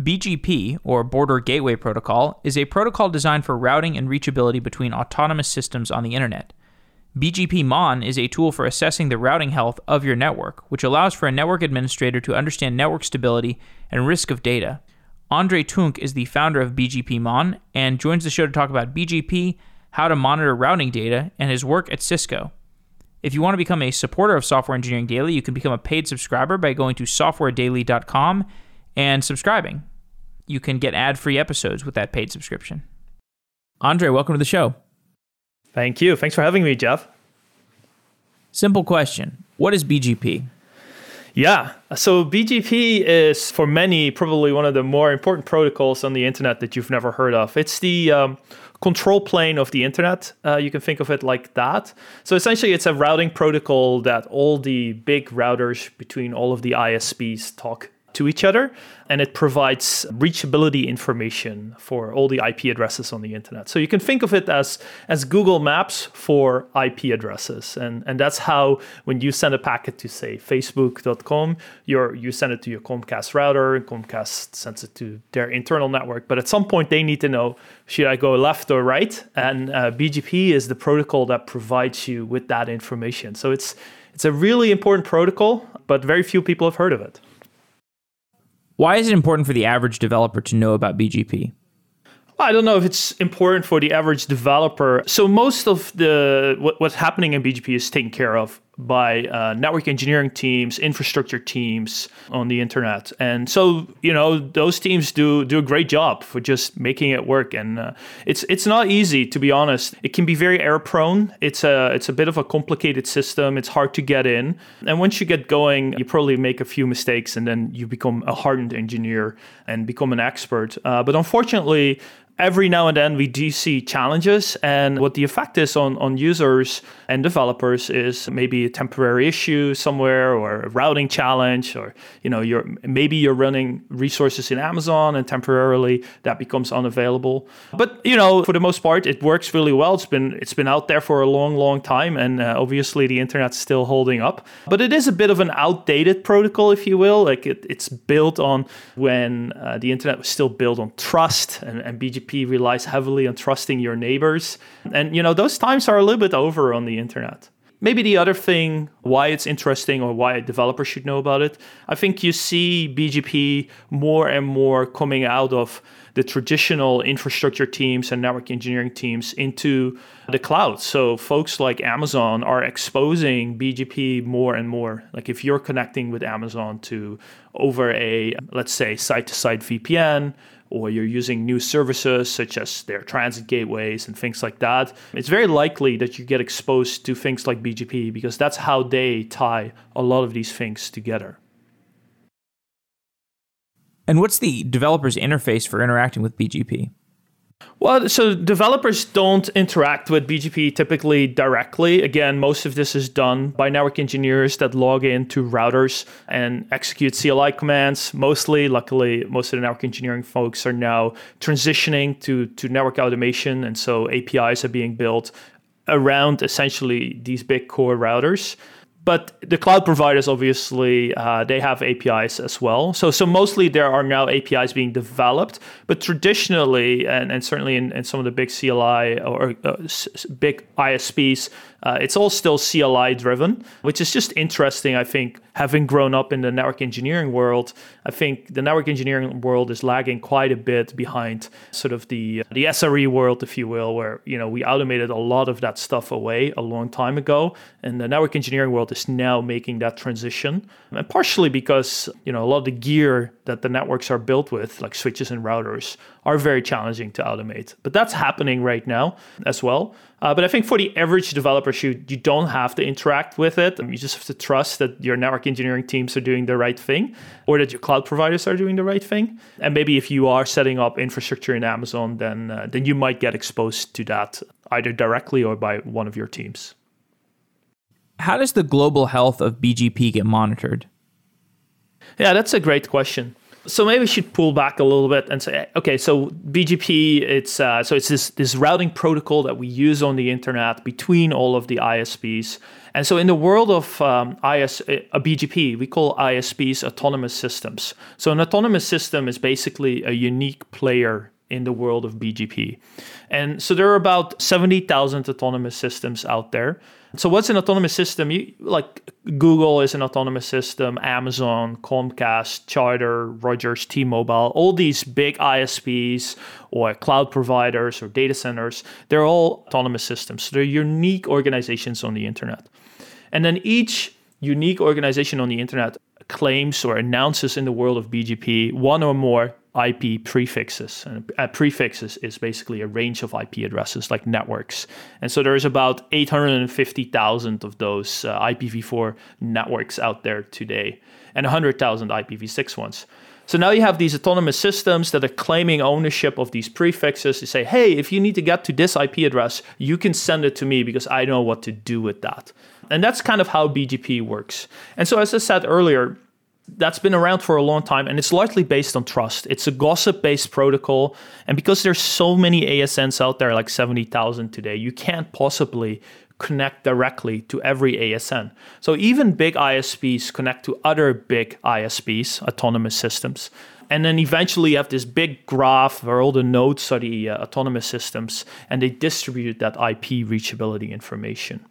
BGP, or Border Gateway Protocol, is a protocol designed for routing and reachability between autonomous systems on the internet. BGP Mon is a tool for assessing the routing health of your network, which allows for a network administrator to understand network stability and risk of data. Andree Toonk is the founder of BGP Mon and joins the show to talk about BGP, how to monitor routing data, and his work at Cisco. If you want to become a supporter of Software Engineering Daily, you can become a paid subscriber by going to softwaredaily.com and subscribing. You can get ad free episodes with that paid subscription. Andree, welcome to the show. Thank you. Thanks for having me, Jeff. Simple question What is BGP? Yeah. So BGP is for many probably one of the more important protocols on the internet that you've never heard of. It's the um, control plane of the internet. Uh, you can think of it like that. So essentially, it's a routing protocol that all the big routers between all of the ISPs talk to each other and it provides reachability information for all the IP addresses on the internet. So you can think of it as as Google Maps for IP addresses, and and that's how when you send a packet to say Facebook.com, you you send it to your Comcast router, and Comcast sends it to their internal network. But at some point, they need to know should I go left or right, and uh, BGP is the protocol that provides you with that information. So it's it's a really important protocol, but very few people have heard of it. Why is it important for the average developer to know about BGP? I don't know if it's important for the average developer. So most of the what, what's happening in BGP is taken care of by uh, network engineering teams, infrastructure teams on the internet, and so you know those teams do do a great job for just making it work. And uh, it's it's not easy to be honest. It can be very error prone. It's a it's a bit of a complicated system. It's hard to get in, and once you get going, you probably make a few mistakes, and then you become a hardened engineer and become an expert. Uh, but unfortunately, every now and then we do see challenges and what the effect is on, on users and developers is maybe a temporary issue somewhere or a routing challenge or you know you're maybe you're running resources in amazon and temporarily that becomes unavailable. But you know for the most part it works really well. It's been it's been out there for a long long time and uh, obviously the internet's still holding up. But it is a bit of an outdated protocol if you will. Like it, it's built on when uh, the internet was still built on trust and, and bgp relies heavily on trusting your neighbors. And, you know, those times are a little bit over on the internet. Maybe the other thing why it's interesting or why a developer should know about it, I think you see BGP more and more coming out of the traditional infrastructure teams and network engineering teams into the cloud. So folks like Amazon are exposing BGP more and more. Like if you're connecting with Amazon to over a let's say site-to-site VPN or you're using new services such as their transit gateways and things like that, it's very likely that you get exposed to things like BGP because that's how they tie a lot of these things together. And what's the developer's interface for interacting with BGP? Well, so developers don't interact with BGP typically directly. Again, most of this is done by network engineers that log into routers and execute CLI commands. Mostly, luckily, most of the network engineering folks are now transitioning to, to network automation. And so APIs are being built around essentially these big core routers but the cloud providers obviously uh, they have apis as well. So so mostly there are now apis being developed. But traditionally and, and certainly in, in some of the big cli or uh, big isps uh, it's all still CLI driven, which is just interesting. I think having grown up in the network engineering world, I think the network engineering world is lagging quite a bit behind sort of the the SRE world, if you will, where you know we automated a lot of that stuff away a long time ago, and the network engineering world is now making that transition, and partially because you know a lot of the gear that the networks are built with, like switches and routers, are very challenging to automate. But that's happening right now as well. Uh, but I think for the average developer, you, you don't have to interact with it. You just have to trust that your network engineering teams are doing the right thing or that your cloud providers are doing the right thing. And maybe if you are setting up infrastructure in Amazon, then, uh, then you might get exposed to that either directly or by one of your teams. How does the global health of BGP get monitored? Yeah, that's a great question. So maybe we should pull back a little bit and say, okay, so BGP, it's uh, so it's this this routing protocol that we use on the internet between all of the ISPs. And so in the world of um, IS, a BGP, we call ISPs autonomous systems. So an autonomous system is basically a unique player in the world of BGP. And so there are about 70,000 autonomous systems out there. So what's an autonomous system? You, like Google is an autonomous system, Amazon, Comcast, Charter, Rogers, T-Mobile, all these big ISPs or cloud providers or data centers, they're all autonomous systems. So they're unique organizations on the internet. And then each unique organization on the internet claims or announces in the world of BGP one or more IP prefixes. And a prefixes is basically a range of IP addresses like networks. And so there's about 850,000 of those uh, IPv4 networks out there today and 100,000 IPv6 ones. So now you have these autonomous systems that are claiming ownership of these prefixes. They say, hey, if you need to get to this IP address, you can send it to me because I know what to do with that. And that's kind of how BGP works. And so, as I said earlier, that's been around for a long time and it's largely based on trust. It's a gossip based protocol. And because there's so many ASNs out there, like 70,000 today, you can't possibly connect directly to every ASN. So even big ISPs connect to other big ISPs, autonomous systems. And then eventually you have this big graph where all the nodes are the uh, autonomous systems and they distribute that IP reachability information.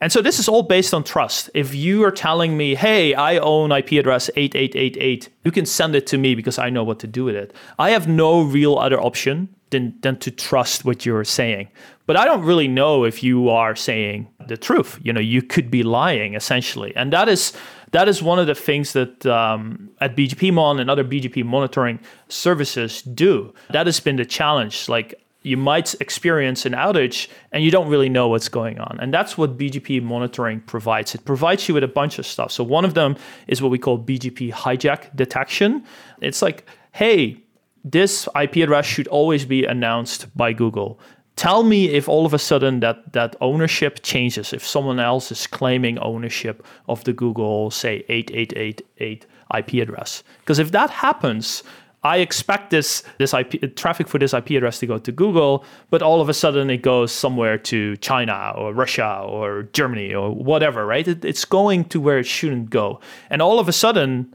And so this is all based on trust. If you are telling me, hey, I own IP address 8888, you can send it to me because I know what to do with it. I have no real other option than, than to trust what you're saying. But I don't really know if you are saying the truth. You know, you could be lying essentially. And that is that is one of the things that um, at BGPmon and other BGP monitoring services do. That has been the challenge. Like you might experience an outage and you don't really know what's going on. And that's what BGP monitoring provides. It provides you with a bunch of stuff. So one of them is what we call BGP hijack detection. It's like, hey, this IP address should always be announced by Google. Tell me if all of a sudden that that ownership changes, if someone else is claiming ownership of the Google, say 8888 IP address. Because if that happens, I expect this this IP traffic for this IP address to go to Google, but all of a sudden it goes somewhere to China or Russia or Germany or whatever, right? It, it's going to where it shouldn't go, and all of a sudden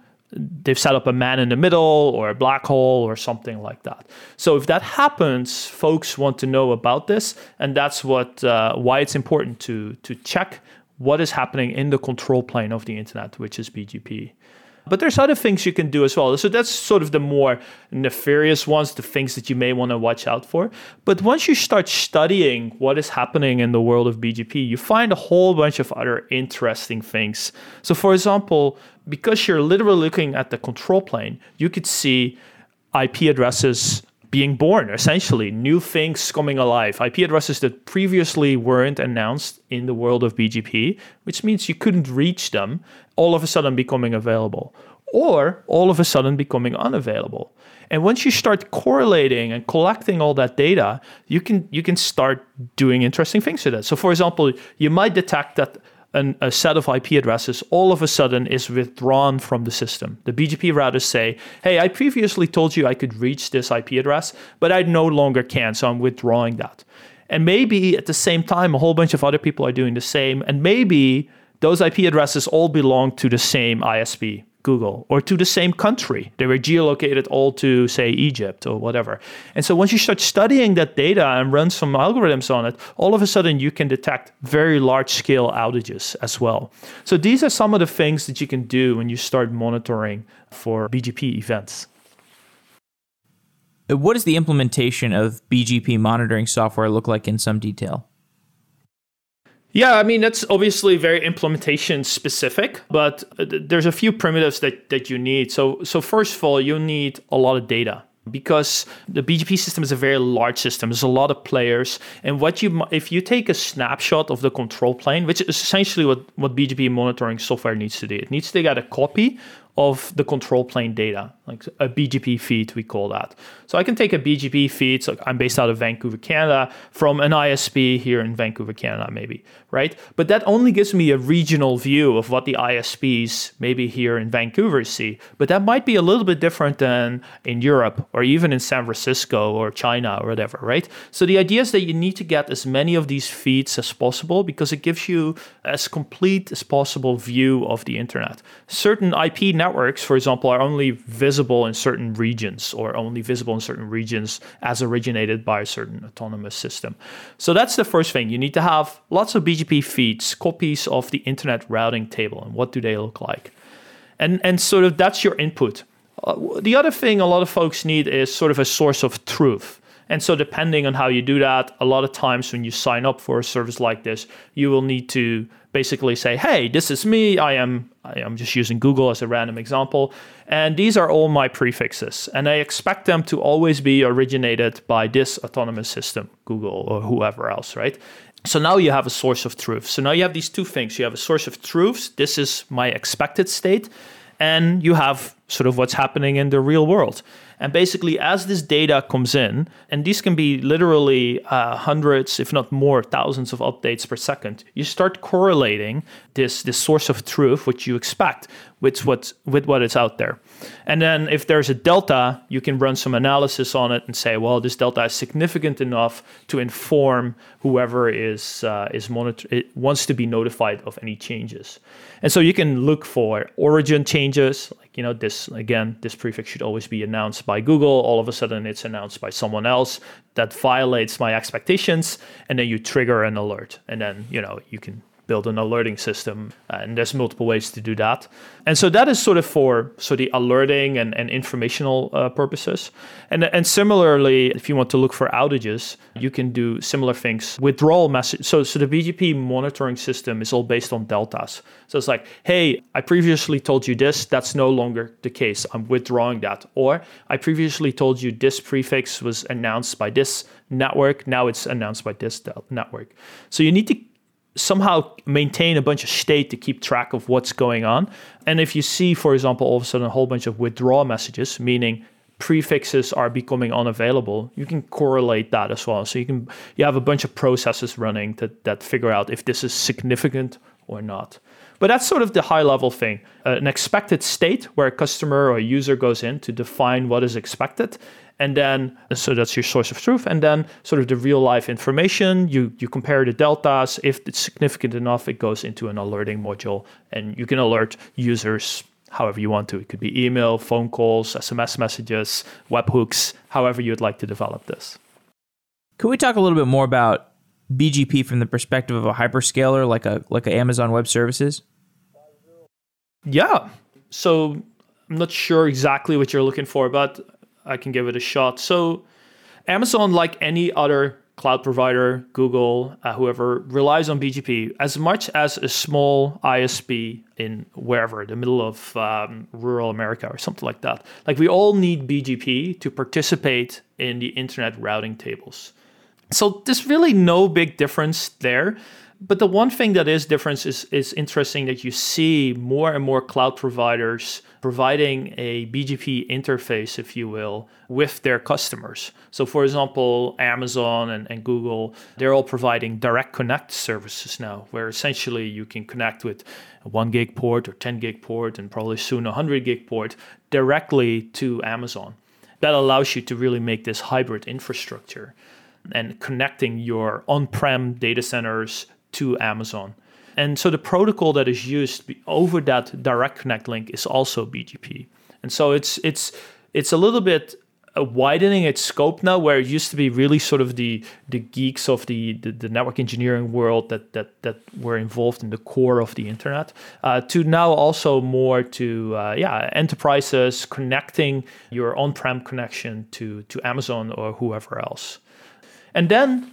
they've set up a man in the middle or a black hole or something like that. So if that happens, folks want to know about this, and that's what uh, why it's important to to check what is happening in the control plane of the internet, which is BGP. But there's other things you can do as well. So that's sort of the more nefarious ones, the things that you may want to watch out for. But once you start studying what is happening in the world of BGP, you find a whole bunch of other interesting things. So, for example, because you're literally looking at the control plane, you could see IP addresses being born, essentially, new things coming alive, IP addresses that previously weren't announced in the world of BGP, which means you couldn't reach them, all of a sudden becoming available, or all of a sudden becoming unavailable. And once you start correlating and collecting all that data, you can you can start doing interesting things with it. So, for example, you might detect that an, a set of IP addresses all of a sudden is withdrawn from the system. The BGP routers say, hey, I previously told you I could reach this IP address, but I no longer can, so I'm withdrawing that. And maybe at the same time, a whole bunch of other people are doing the same. And maybe those IP addresses all belong to the same ISP. Google or to the same country. They were geolocated all to, say, Egypt or whatever. And so once you start studying that data and run some algorithms on it, all of a sudden you can detect very large scale outages as well. So these are some of the things that you can do when you start monitoring for BGP events. What does the implementation of BGP monitoring software look like in some detail? Yeah, I mean that's obviously very implementation specific, but there's a few primitives that that you need. So so first of all, you need a lot of data because the BGP system is a very large system. There's a lot of players, and what you if you take a snapshot of the control plane, which is essentially what what BGP monitoring software needs to do, it needs to get a copy of the control plane data, like a BGP feed, we call that. So I can take a BGP feed, so I'm based out of Vancouver, Canada, from an ISP here in Vancouver, Canada, maybe, right? But that only gives me a regional view of what the ISPs, maybe here in Vancouver, see. But that might be a little bit different than in Europe or even in San Francisco or China or whatever, right? So the idea is that you need to get as many of these feeds as possible because it gives you as complete as possible view of the internet. Certain IP networks, for example, are only visible in certain regions or only visible certain regions as originated by a certain autonomous system. So that's the first thing. You need to have lots of BGP feeds, copies of the internet routing table, and what do they look like? And, and sort of that's your input. Uh, the other thing a lot of folks need is sort of a source of truth. And so, depending on how you do that, a lot of times when you sign up for a service like this, you will need to basically say, "Hey, this is me. I am. I am just using Google as a random example, and these are all my prefixes, and I expect them to always be originated by this autonomous system, Google or whoever else, right?" So now you have a source of truth. So now you have these two things. You have a source of truths. This is my expected state, and you have sort of what's happening in the real world. And basically, as this data comes in, and these can be literally uh, hundreds, if not more, thousands of updates per second, you start correlating this this source of truth, which you expect, with what with what is out there. And then if there's a delta, you can run some analysis on it and say, well, this delta is significant enough to inform whoever is uh, is monitor it wants to be notified of any changes. And so you can look for origin changes, like you know this again, this prefix should always be announced by Google. All of a sudden, it's announced by someone else that violates my expectations, and then you trigger an alert, and then you know you can build an alerting system. Uh, and there's multiple ways to do that. And so that is sort of for so the alerting and, and informational uh, purposes. And, and similarly, if you want to look for outages, you can do similar things. Withdrawal message. So, so the BGP monitoring system is all based on deltas. So it's like, hey, I previously told you this. That's no longer the case. I'm withdrawing that. Or I previously told you this prefix was announced by this network. Now it's announced by this network. So you need to somehow maintain a bunch of state to keep track of what's going on. And if you see, for example, all of a sudden a whole bunch of withdraw messages, meaning prefixes are becoming unavailable, you can correlate that as well. So you can you have a bunch of processes running that that figure out if this is significant or not. But that's sort of the high level thing. Uh, an expected state where a customer or a user goes in to define what is expected, and then so that's your source of truth and then sort of the real life information you you compare the deltas if it's significant enough it goes into an alerting module and you can alert users however you want to. It could be email phone calls sms messages webhooks however you'd like to develop this. Could we talk a little bit more about bgp from the perspective of a hyperscaler like a like a amazon web services yeah so i'm not sure exactly what you're looking for but I can give it a shot. So, Amazon, like any other cloud provider, Google, uh, whoever, relies on BGP as much as a small ISP in wherever, the middle of um, rural America or something like that. Like, we all need BGP to participate in the internet routing tables. So, there's really no big difference there but the one thing that is different is is interesting that you see more and more cloud providers providing a BGP interface, if you will, with their customers. So, for example, Amazon and, and Google, they're all providing direct connect services now, where essentially you can connect with a one gig port or 10 gig port and probably soon a 100 gig port directly to Amazon. That allows you to really make this hybrid infrastructure and connecting your on prem data centers to Amazon. And so the protocol that is used over that direct connect link is also BGP. And so it's it's it's a little bit uh, widening its scope now where it used to be really sort of the the geeks of the the, the network engineering world that that that were involved in the core of the internet uh, to now also more to uh, yeah enterprises connecting your on-prem connection to to Amazon or whoever else and then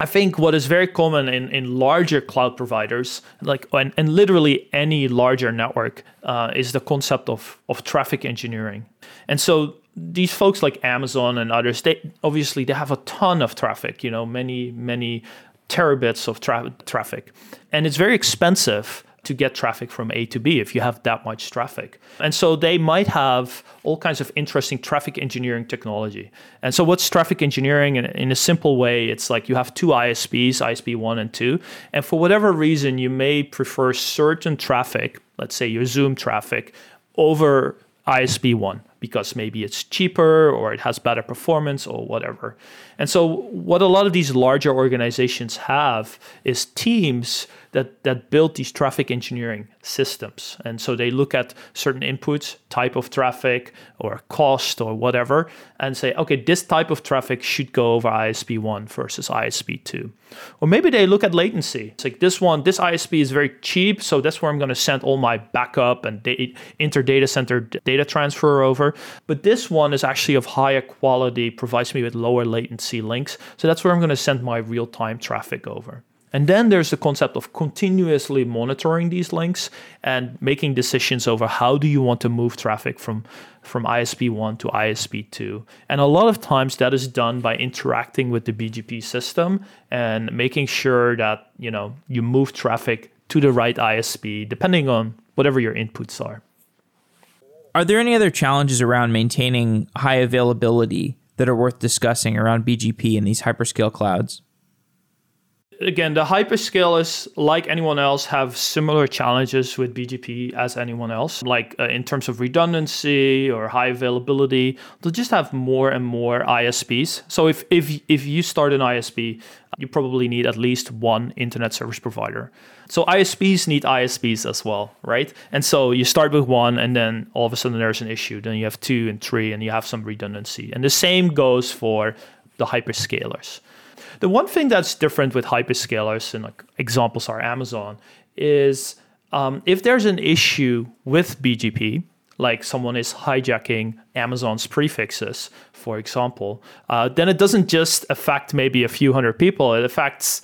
I think what is very common in, in larger cloud providers, like and, and literally any larger network, uh, is the concept of, of traffic engineering. And so these folks like Amazon and others, they obviously they have a ton of traffic, you know, many, many terabits of tra- traffic. And it's very expensive to get traffic from A to B if you have that much traffic. And so they might have all kinds of interesting traffic engineering technology. And so what's traffic engineering in, in a simple way? It's like you have two ISPs, ISP 1 and 2, and for whatever reason you may prefer certain traffic, let's say your Zoom traffic over ISP 1 because maybe it's cheaper or it has better performance or whatever. And so, what a lot of these larger organizations have is teams that, that build these traffic engineering systems. And so, they look at certain inputs, type of traffic or cost or whatever, and say, okay, this type of traffic should go over ISP 1 versus ISP 2. Or maybe they look at latency. It's like this one, this ISP is very cheap, so that's where I'm going to send all my backup and da- inter data center data transfer over. But this one is actually of higher quality, provides me with lower latency links. So that's where I'm going to send my real time traffic over. And then there's the concept of continuously monitoring these links and making decisions over how do you want to move traffic from, from ISP1 to ISP2. And a lot of times that is done by interacting with the BGP system and making sure that, you know, you move traffic to the right ISP depending on whatever your inputs are. Are there any other challenges around maintaining high availability that are worth discussing around BGP in these hyperscale clouds? Again, the hyperscalers, like anyone else, have similar challenges with BGP as anyone else. Like uh, in terms of redundancy or high availability, they'll just have more and more ISPs. So if if if you start an ISP, you probably need at least one internet service provider. So ISPs need ISPs as well, right? And so you start with one, and then all of a sudden there's an issue. Then you have two and three, and you have some redundancy. And the same goes for the hyperscalers. The one thing that's different with hyperscalers, and like examples are Amazon, is um, if there's an issue with BGP, like someone is hijacking Amazon's prefixes, for example, uh, then it doesn't just affect maybe a few hundred people. It affects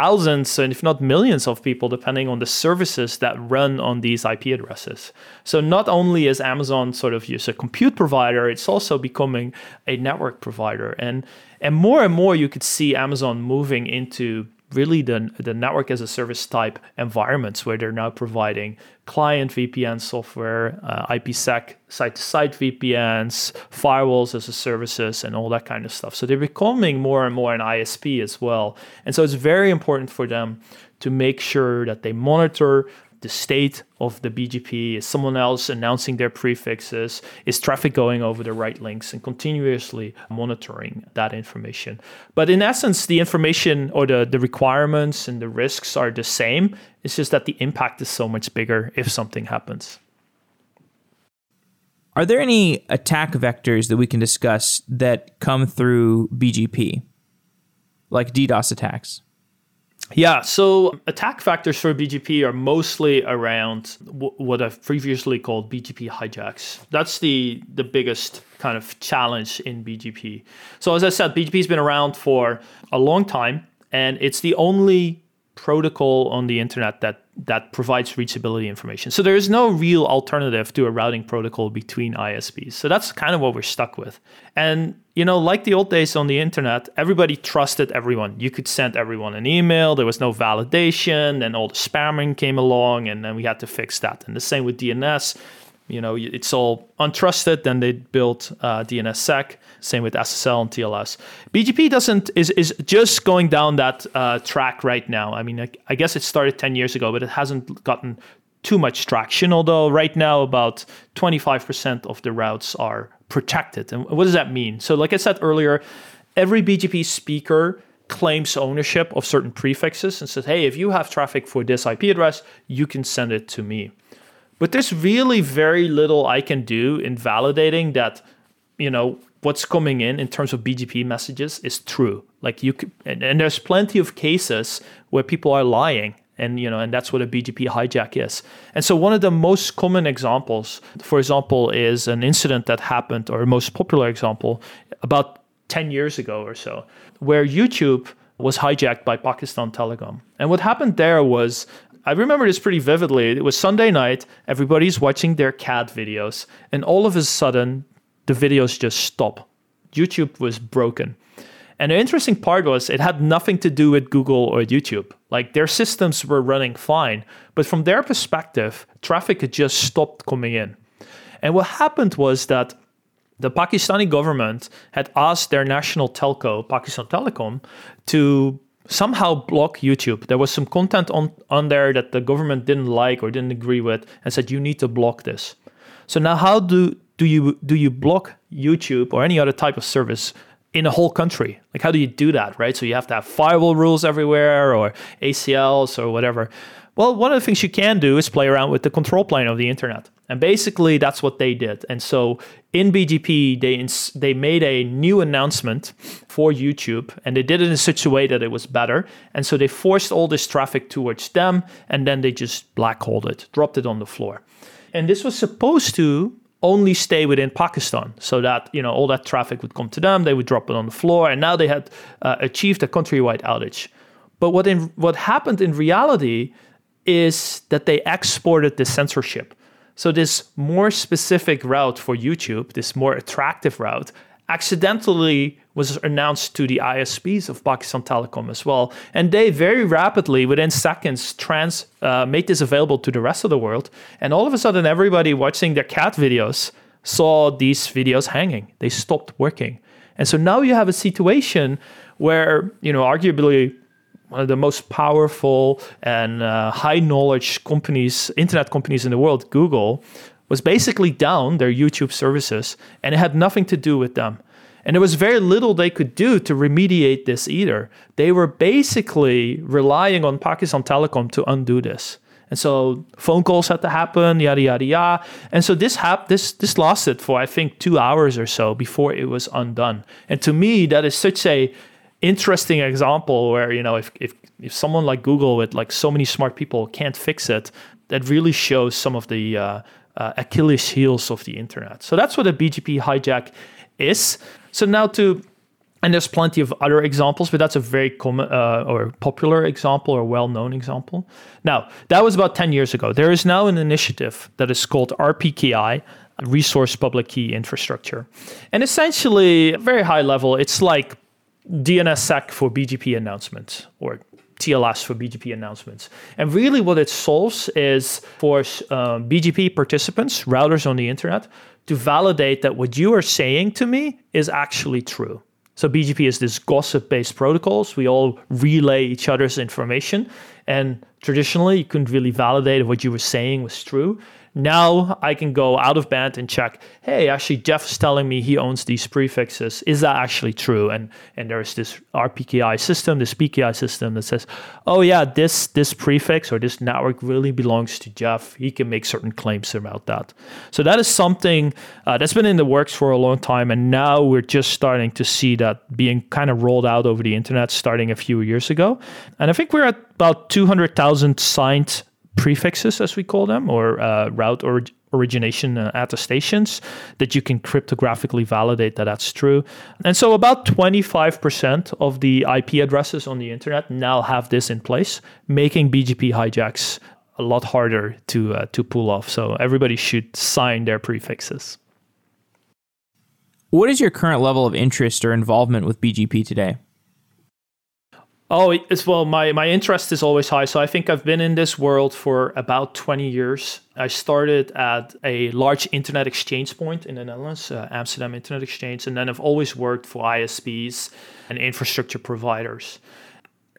thousands and if not millions of people depending on the services that run on these IP addresses. So not only is Amazon sort of just a compute provider, it's also becoming a network provider. And and more and more you could see Amazon moving into really the, the network as a service type environments where they're now providing client VPN software, uh, IPsec site to site VPNs, firewalls as a services, and all that kind of stuff. So they're becoming more and more an ISP as well. And so it's very important for them to make sure that they monitor the state of the BGP? Is someone else announcing their prefixes? Is traffic going over the right links and continuously monitoring that information? But in essence, the information or the, the requirements and the risks are the same. It's just that the impact is so much bigger if something happens. Are there any attack vectors that we can discuss that come through BGP, like DDoS attacks? Yeah, so attack vectors for BGP are mostly around w- what I've previously called BGP hijacks. That's the the biggest kind of challenge in BGP. So as I said, BGP's been around for a long time and it's the only protocol on the internet that that provides reachability information. So there is no real alternative to a routing protocol between ISPs. So that's kind of what we're stuck with. And you know, like the old days on the internet, everybody trusted everyone. You could send everyone an email. There was no validation. Then all the spamming came along, and then we had to fix that. And the same with DNS. You know, it's all untrusted. Then they built uh, DNSSEC. Same with SSL and TLS. BGP doesn't is is just going down that uh, track right now. I mean, I, I guess it started ten years ago, but it hasn't gotten too much traction. Although right now, about twenty five percent of the routes are protected. And what does that mean? So, like I said earlier, every BGP speaker claims ownership of certain prefixes and says, hey, if you have traffic for this IP address, you can send it to me. But there's really very little I can do in validating that, you know, what's coming in in terms of BGP messages is true. Like you could, and, and there's plenty of cases where people are lying and you know and that's what a bgp hijack is and so one of the most common examples for example is an incident that happened or most popular example about 10 years ago or so where youtube was hijacked by pakistan telecom and what happened there was I remember this pretty vividly. It was Sunday night, everybody's watching their cat videos, and all of a sudden, the videos just stop. YouTube was broken. And the interesting part was it had nothing to do with Google or YouTube. Like their systems were running fine, but from their perspective, traffic had just stopped coming in. And what happened was that the Pakistani government had asked their national telco, Pakistan Telecom, to somehow block YouTube. There was some content on, on there that the government didn't like or didn't agree with and said you need to block this. So now how do do you do you block YouTube or any other type of service in a whole country? Like how do you do that, right? So you have to have firewall rules everywhere or ACLs or whatever. Well, one of the things you can do is play around with the control plane of the internet. And basically that's what they did. And so in BGP they ins- they made a new announcement for YouTube and they did it in such a way that it was better. And so they forced all this traffic towards them and then they just black holed it, dropped it on the floor. And this was supposed to only stay within Pakistan so that you know all that traffic would come to them they would drop it on the floor and now they had uh, achieved a countrywide outage but what in what happened in reality is that they exported the censorship so this more specific route for YouTube this more attractive route accidentally was announced to the ISPs of Pakistan Telecom as well. And they very rapidly, within seconds, trans uh, made this available to the rest of the world. And all of a sudden, everybody watching their cat videos saw these videos hanging. They stopped working. And so now you have a situation where, you know, arguably one of the most powerful and uh, high knowledge companies, internet companies in the world, Google, was basically down their YouTube services and it had nothing to do with them. And there was very little they could do to remediate this either. They were basically relying on Pakistan Telecom to undo this. And so phone calls had to happen, yada yada yada. And so this hap- this this lasted for I think two hours or so before it was undone. And to me, that is such a interesting example where you know if if if someone like Google with like so many smart people can't fix it, that really shows some of the uh, uh, Achilles heels of the internet. So that's what a BGP hijack is. So now to and there's plenty of other examples, but that's a very common uh, or popular example or well-known example. Now that was about 10 years ago. There is now an initiative that is called RPKI, Resource Public Key Infrastructure, and essentially, very high level, it's like DNSSEC for BGP announcements or TLS for BGP announcements. And really, what it solves is for uh, BGP participants, routers on the internet, to validate that what you are saying to me is actually true. So BGP is this gossip-based protocols. We all relay each other's information, and traditionally, you couldn't really validate what you were saying was true. Now I can go out of band and check, hey, actually Jeff is telling me he owns these prefixes. Is that actually true? And and there's this RPKI system, this PKI system that says, oh yeah, this this prefix or this network really belongs to Jeff. He can make certain claims about that. So that is something uh, that's been in the works for a long time, and now we're just starting to see that being kind of rolled out over the internet starting a few years ago. And I think we're at about 200,000 signed prefixes, as we call them, or uh, route or origination uh, attestations that you can cryptographically validate that that's true. And so about 25% of the IP addresses on the internet now have this in place, making BGP hijacks a lot harder to uh, to pull off. So everybody should sign their prefixes. What is your current level of interest or involvement with BGP today? Oh, as well, my, my interest is always high. So I think I've been in this world for about 20 years. I started at a large internet exchange point in the Netherlands, uh, Amsterdam Internet Exchange, and then I've always worked for ISPs and infrastructure providers.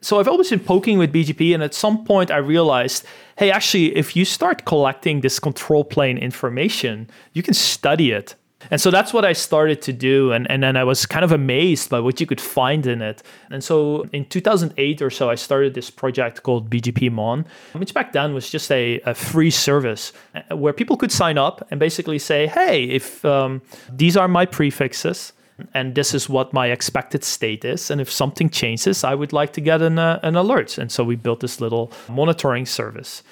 So I've always been poking with BGP, and at some point I realized, hey, actually, if you start collecting this control plane information, you can study it and so that's what I started to do. And, and then I was kind of amazed by what you could find in it. And so in 2008 or so, I started this project called BGP Mon, which back then was just a, a free service uh, where people could sign up and basically say, hey, if um, these are my prefixes, and this is what my expected state is. And if something changes, I would like to get an, uh, an alert. And so we built this little monitoring service.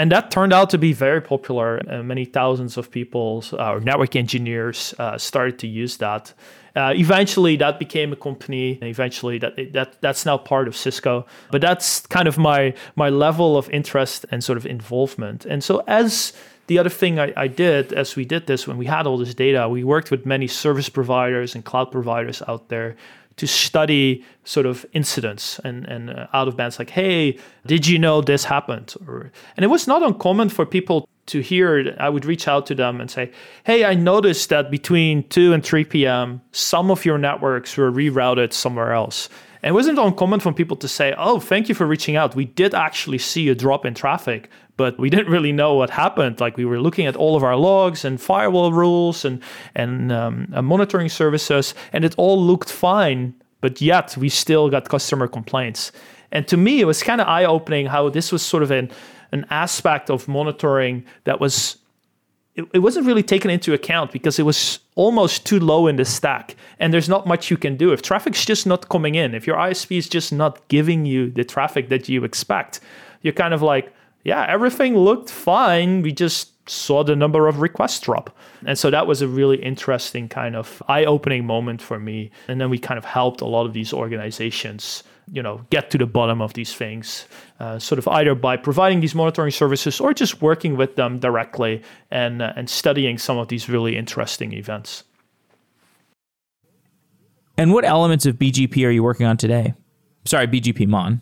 And that turned out to be very popular. Uh, many thousands of people, uh, or network engineers, uh, started to use that. Uh, eventually, that became a company. Eventually, that that that's now part of Cisco. But that's kind of my my level of interest and sort of involvement. And so, as the other thing I, I, did as we did this when we had all this data we worked with many service providers and cloud providers out there to study sort of incidents and, and uh, out of bands like, hey, did you know this happened? Or, and it was not uncommon for people to hear. I would reach out to them and say, hey, I noticed that between 2 and 3 p.m., some of your networks were rerouted somewhere else. And it wasn't uncommon for people to say, oh, thank you for reaching out. We did actually see a drop in traffic, but we didn't really know what happened. Like we were looking at all of our logs and firewall rules and, and um, monitoring services, and it all looked fine, but yet we still got customer complaints. And to me, it was kind of eye opening how this was sort of an, an aspect of monitoring that was it, it wasn't really taken into account because it was almost too low in the stack and there's not much you can do. If traffic's just not coming in if your isp is just not giving you the traffic that you expect you're kind of like yeah everything looked fine we just saw the number of requests drop. And so that was a really interesting kind of eye-opening moment for me and then we kind of helped a lot of these organizations you know get to the bottom of these things uh, sort of either by providing these monitoring services or just working with them directly and uh, and studying some of these really interesting events and what elements of bgp are you working on today sorry bgp mon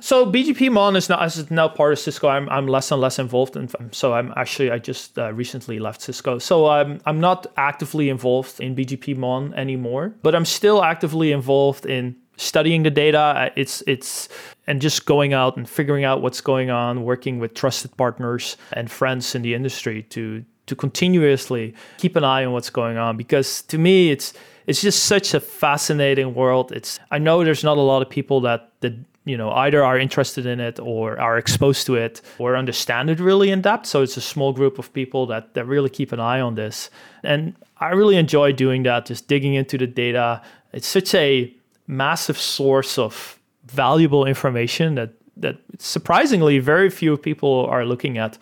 so BGP Mon is now, is now part of Cisco. I'm, I'm less and less involved, in, so I'm actually I just uh, recently left Cisco. So I'm I'm not actively involved in BGP Mon anymore, but I'm still actively involved in studying the data. It's it's and just going out and figuring out what's going on, working with trusted partners and friends in the industry to to continuously keep an eye on what's going on. Because to me, it's it's just such a fascinating world. It's I know there's not a lot of people that that you know either are interested in it or are exposed to it or understand it really in depth so it's a small group of people that that really keep an eye on this and i really enjoy doing that just digging into the data it's such a massive source of valuable information that that surprisingly very few people are looking at.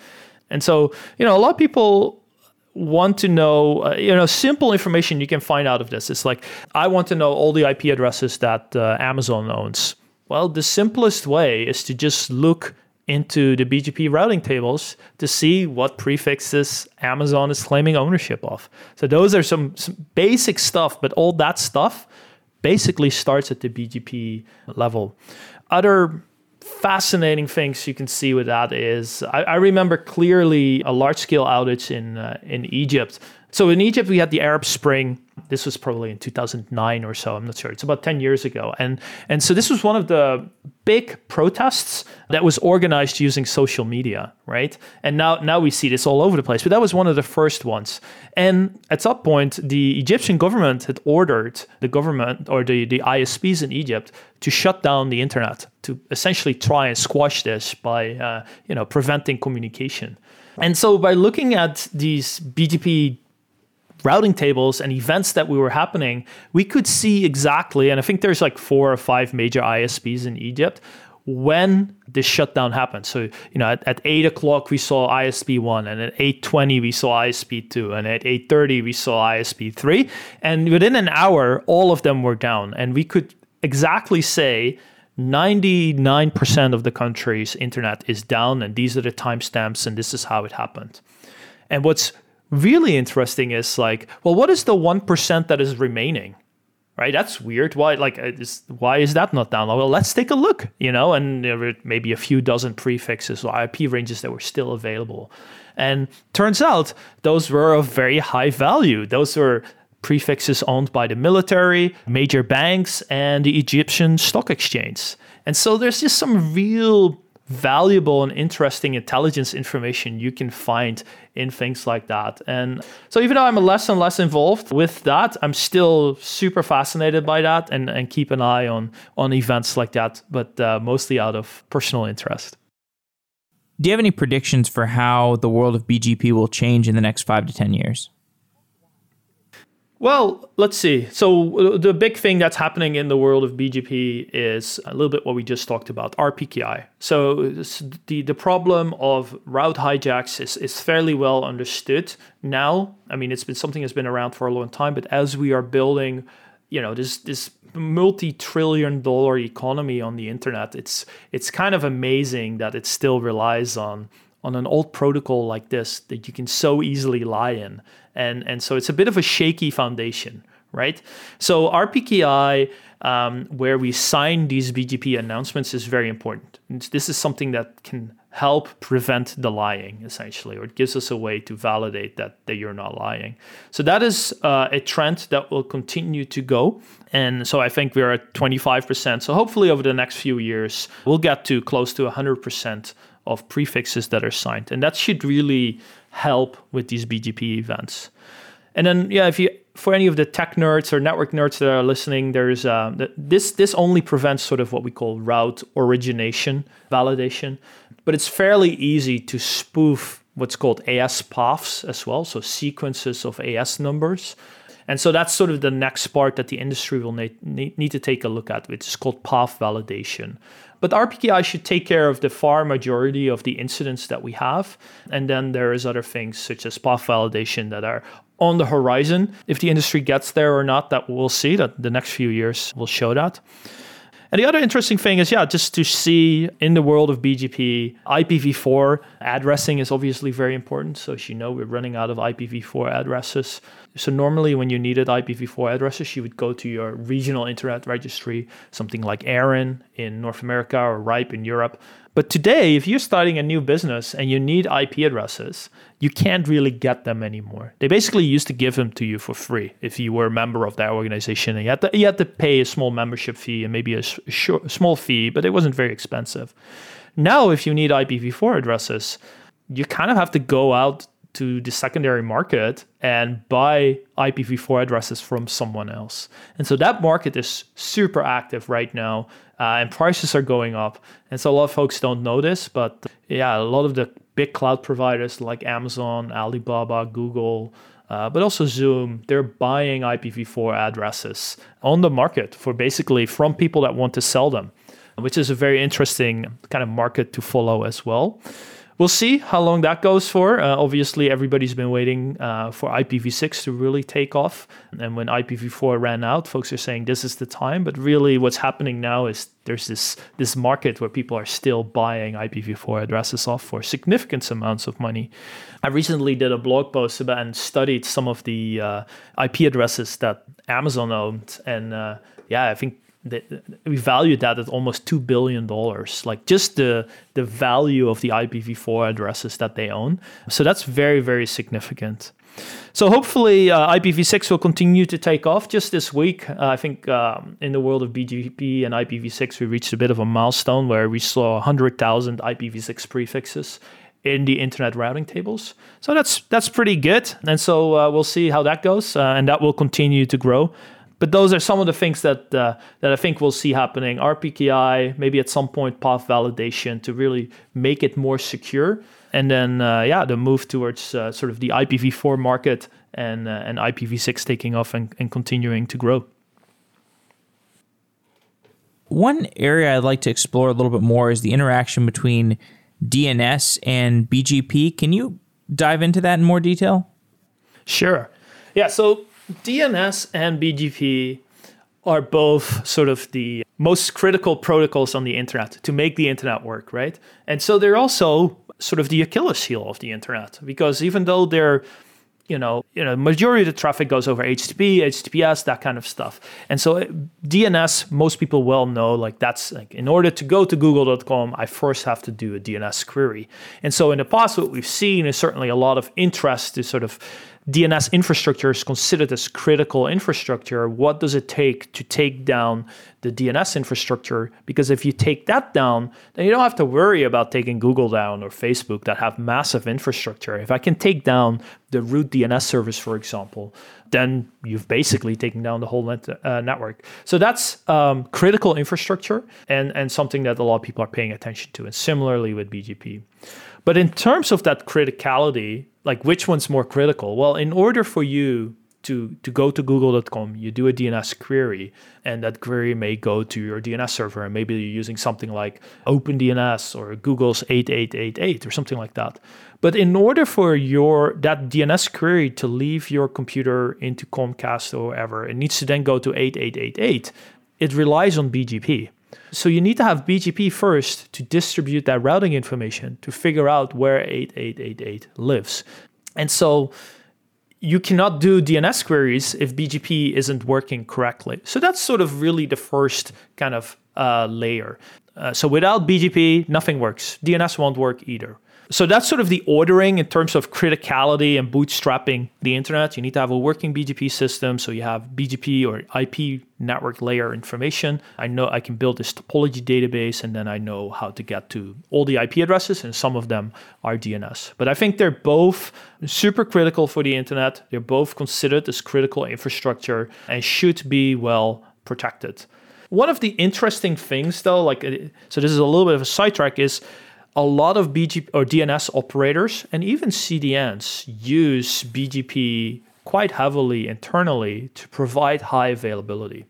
And so, you know, a lot of people want to know, uh, you know, simple information you can find out of this. It's like, I want to know all the IP addresses that uh, Amazon owns. Well, the simplest way is to just look into the BGP routing tables to see what prefixes Amazon is claiming ownership of. So those are some, some basic stuff, but all that stuff basically starts at the BGP level. Other fascinating things you can see with that is I, I remember clearly a large scale outage in uh, in Egypt. So in Egypt we had the Arab Spring this was probably in 2009 or so. I'm not sure. It's about 10 years ago. And and so this was one of the big protests that was organized using social media, right? And now now we see this all over the place. But that was one of the first ones. And at some point, the Egyptian government had ordered the government or the, the ISPs in Egypt to shut down the internet to essentially try and squash this by uh, you know preventing communication. And so by looking at these BGP routing tables and events that we were happening, we could see exactly, and I think there's like four or five major ISPs in Egypt when this shutdown happened. So, you know, at, at 8 o'clock we saw ISP 1, and at 8.20 we saw ISP 2, and at 8.30 we saw ISP 3. And within an hour, all of them were down. And we could exactly say 99% of the country's internet is down, and these are the timestamps, and this is how it happened. And what's really interesting is like, well, what is the 1% that is remaining? Right, that's weird. Why, like, uh, is, why is that not down? Well, let's take a look, you know, and there were maybe a few dozen prefixes or IP ranges that were still available. And turns out those were of very high value. Those were prefixes owned by the military, major banks, and the Egyptian stock exchange. And so there's just some real valuable and interesting intelligence information you can find in things like that. And so even though I'm less and less involved with that, I'm still super fascinated by that and, and keep an eye on on events like that, but uh, mostly out of personal interest. Do you have any predictions for how the world of BGP will change in the next five to 10 years? Well, let's see. So uh, the big thing that's happening in the world of BGP is a little bit what we just talked about, RPKI. So the the problem of route hijacks is, is fairly well understood now. I mean, it's been something that's been around for a long time, but as we are building, you know, this this multi-trillion dollar economy on the internet, it's it's kind of amazing that it still relies on on an old protocol like this that you can so easily lie in and and so it's a bit of a shaky foundation right? So RPKI, um, where we sign these BGP announcements, is very important. And this is something that can help prevent the lying, essentially, or it gives us a way to validate that, that you're not lying. So that is uh, a trend that will continue to go. And so I think we're at 25%. So hopefully over the next few years, we'll get to close to 100% of prefixes that are signed. And that should really help with these BGP events. And then, yeah, if you for any of the tech nerds or network nerds that are listening, there's uh, this this only prevents sort of what we call route origination validation, but it's fairly easy to spoof what's called AS paths as well, so sequences of AS numbers. And so that's sort of the next part that the industry will need, need to take a look at, which is called path validation. But RPKI should take care of the far majority of the incidents that we have. And then there is other things such as path validation that are on the horizon. If the industry gets there or not, that we'll see. That the next few years will show that. And the other interesting thing is, yeah, just to see in the world of BGP, IPv4 addressing is obviously very important. So as you know, we're running out of IPv4 addresses. So normally when you needed IPv4 addresses, you would go to your regional internet registry, something like ARIN in North America or RIPE in Europe. But today, if you're starting a new business and you need IP addresses, you can't really get them anymore. They basically used to give them to you for free if you were a member of that organization. And you had to, you had to pay a small membership fee and maybe a, sh- small fee, but it wasn't very expensive. Now, if you need IPv4 addresses, you kind of have to go out to the secondary market and buy IPv4 addresses from someone else. And so that market is super active right now, uh, and prices are going up. And so a lot of folks don't know this, but yeah, a lot of the big cloud providers like Amazon, Alibaba, Google, uh, but also Zoom, they're buying IPv4 addresses on the market for basically from people that want to sell them, which is a very interesting kind of market to follow as well we'll see how long that goes for. Uh, obviously, everybody's been waiting uh, for IPv6 to really take off. And when IPv4 ran out, folks are saying this is the time. But really, what's happening now is there's this this market where people are still buying IPv4 addresses off for significant amounts of money. I recently did a blog post about and studied some of the uh, IP addresses that Amazon owned, and uh, yeah, I think we valued that at almost two billion dollars. Like just the the value of the IPv4 addresses that they own. So that's very very significant. So hopefully uh, IPv6 will continue to take off. Just this week, uh, I think um, in the world of BGP and IPv6, we reached a bit of a milestone where we saw 100,000 IPv6 prefixes in the internet routing tables. So that's that's pretty good. And so uh, we'll see how that goes, uh, and that will continue to grow but those are some of the things that uh, that I think we'll see happening. RPKI, maybe at some point path validation to really make it more secure, and then uh, yeah, the move towards uh, sort of the IPv4 market and uh, and IPv6 taking off and, and continuing to grow. One area I'd like to explore a little bit more is the interaction between DNS and BGP. Can you dive into that in more detail? Sure. Yeah. So DNS and BGP are both sort of the most critical protocols on the internet to make the internet work, right? And so they're also sort of the Achilles heel of the internet because even though they're you know, you know, majority of the traffic goes over HTTP, HTTPS, that kind of stuff. And so uh, DNS, most people well know, like that's like in order to go to google.com, I first have to do a DNS query. And so in the past, what we've seen is certainly a lot of interest to sort of DNS infrastructure is considered as critical infrastructure. What does it take to take down the DNS infrastructure? Because if you take that down, then you don't have to worry about taking Google down or Facebook that have massive infrastructure. If I can take down the root DNS service, for example, then you've basically taken down the whole net, uh, network. So that's um, critical infrastructure and, and something that a lot of people are paying attention to. And similarly with BGP. But in terms of that criticality, like which one's more critical? Well, in order for you to to go to google.com you do a dns query and that query may go to your dns server and maybe you're using something like opendns or google's 8888 or something like that but in order for your that dns query to leave your computer into comcast or whatever it needs to then go to 8888 it relies on bgp so you need to have BGP first to distribute that routing information to figure out where 8888 lives. And so you cannot do DNS queries if BGP isn't working correctly. So that's sort of really the first kind of uh, layer. Uh, so without BGP, nothing works. DNS won't work either. So that's sort of the ordering in terms of criticality and bootstrapping the internet. You need to have a working BGP system. So you have BGP or IP network layer information. I know I can build this topology database and then I know how to get to all the IP addresses, and some of them are DNS. But I think they're both super critical for the internet. They're both considered as critical infrastructure and should be well protected. One of the interesting things, though, like, uh, so this is a little bit of a sidetrack, is a lot of BGP or DNS operators and even CDNs use BGP quite heavily internally to provide high availability.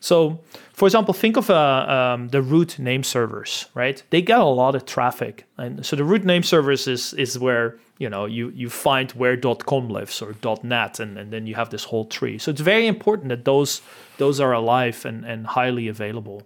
So, for example, think of uh, um, the root name servers, right? They get a lot of traffic, and so the root name servers is is where you know you you find where .com lives or .net, and, and then you have this whole tree. So it's very important that those those are alive and, and highly available.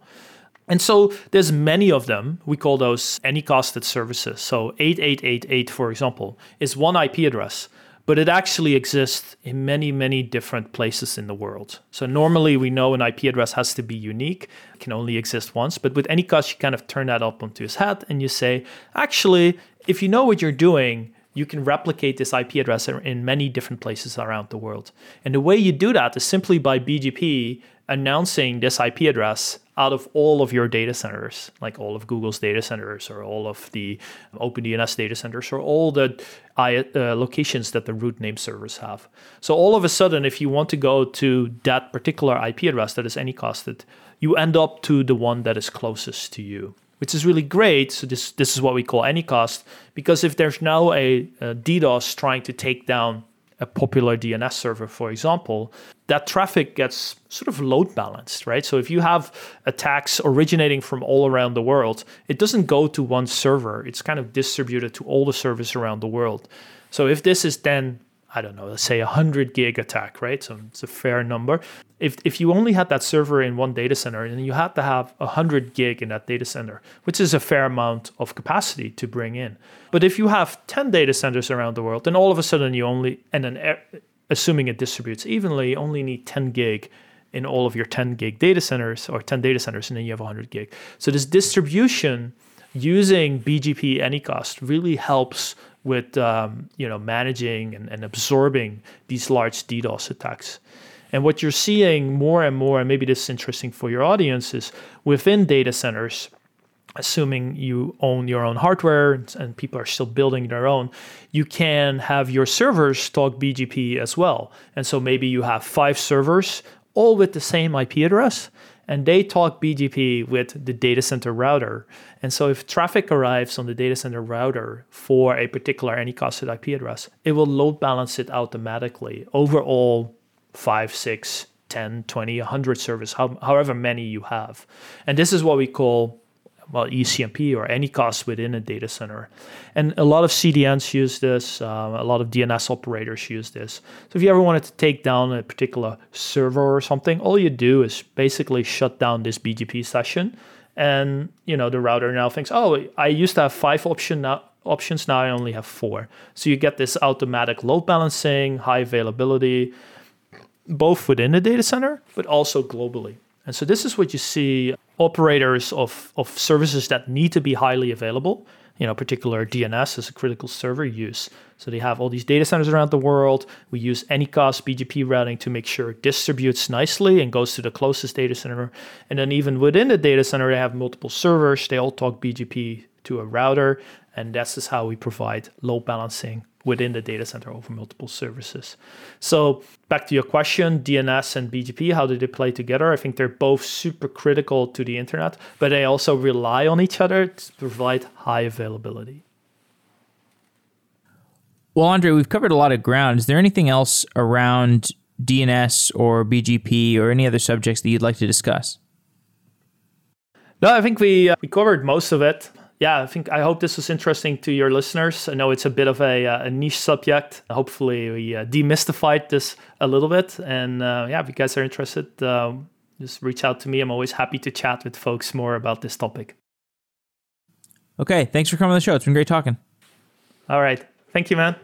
And so there's many of them. We call those anycasted services. So 8888, for example, is one IP address, but it actually exists in many, many different places in the world. So normally we know an IP address has to be unique, it can only exist once. But with Anycast, you kind of turn that up onto his head and you say, actually, if you know what you're doing, you can replicate this IP address in many different places around the world. And the way you do that is simply by BGP announcing this IP address out of all of your data centers, like all of Google's data centers or all of the OpenDNS data centers or all the uh, locations that the root name servers have. So all of a sudden, if you want to go to that particular IP address that is anycasted, you end up to the one that is closest to you which is really great. So this this is what we call anycast because if there's now a, a DDoS trying to take down a popular DNS server, for example, that traffic gets sort of load balanced, right? So if you have attacks originating from all around the world, it doesn't go to one server. It's kind of distributed to all the servers around the world. So if this is then I don't know, let's say a 100 gig attack, right? So it's a fair number. If, if you only had that server in one data center and you had to have 100 gig in that data center, which is a fair amount of capacity to bring in. But if you have 10 data centers around the world, then all of a sudden you only, and then eh, assuming it distributes evenly, you only need 10 gig in all of your 10 gig data centers or 10 data centers, and then you have 100 gig. So this distribution using BGP Anycast really helps with um, you know managing and, and absorbing these large DDoS attacks. And what you're seeing more and more, and maybe this is interesting for your audience, is within data centers, assuming you own your own hardware and people are still building their own, you can have your servers talk BGP as well. And so maybe you have five servers all with the same IP address and they talk BGP with the data center router. And so if traffic arrives on the data center router for a particular anycasted IP address, it will load balance it automatically over all five, six, 10, 20, 100 servers, however many you have. And this is what we call well, ECMP or anycast within a data center. And a lot of CDNs use this, uh, a lot of DNS operators use this. So if you ever wanted to take down a particular server or something, all you do is basically shut down this BGP session. And you know the router now thinks, oh, I used to have five option now, options, now I only have four. So you get this automatic load balancing, high availability, both within the data center, but also globally. And so this is what you see operators of, of services that need to be highly available, you know, particular DNS as a critical server use. So they have all these data centers around the world. We use Anycast BGP routing to make sure it distributes nicely and goes to the closest data center. And then even within the data center, they have multiple servers. They all talk BGP to a router. And that's just how we provide load balancing within the data center over multiple services. So back to your question, DNS and BGP, how do they play together? I think they're both super critical to the internet, but they also rely on each other to provide high availability. Well, Andree, we've covered a lot of ground. Is there anything else around DNS or BGP or any other subjects that you'd like to discuss? No, I think we uh, we covered most of it yeah, I think I hope this was interesting to your listeners. I know it's a bit of a, uh, a niche subject. Hopefully, we uh, demystified this a little bit. And uh, yeah, if you guys are interested, uh, just reach out to me. I'm always happy to chat with folks more about this topic. Okay, thanks for coming on the show. It's been great talking. All right. Thank you, man.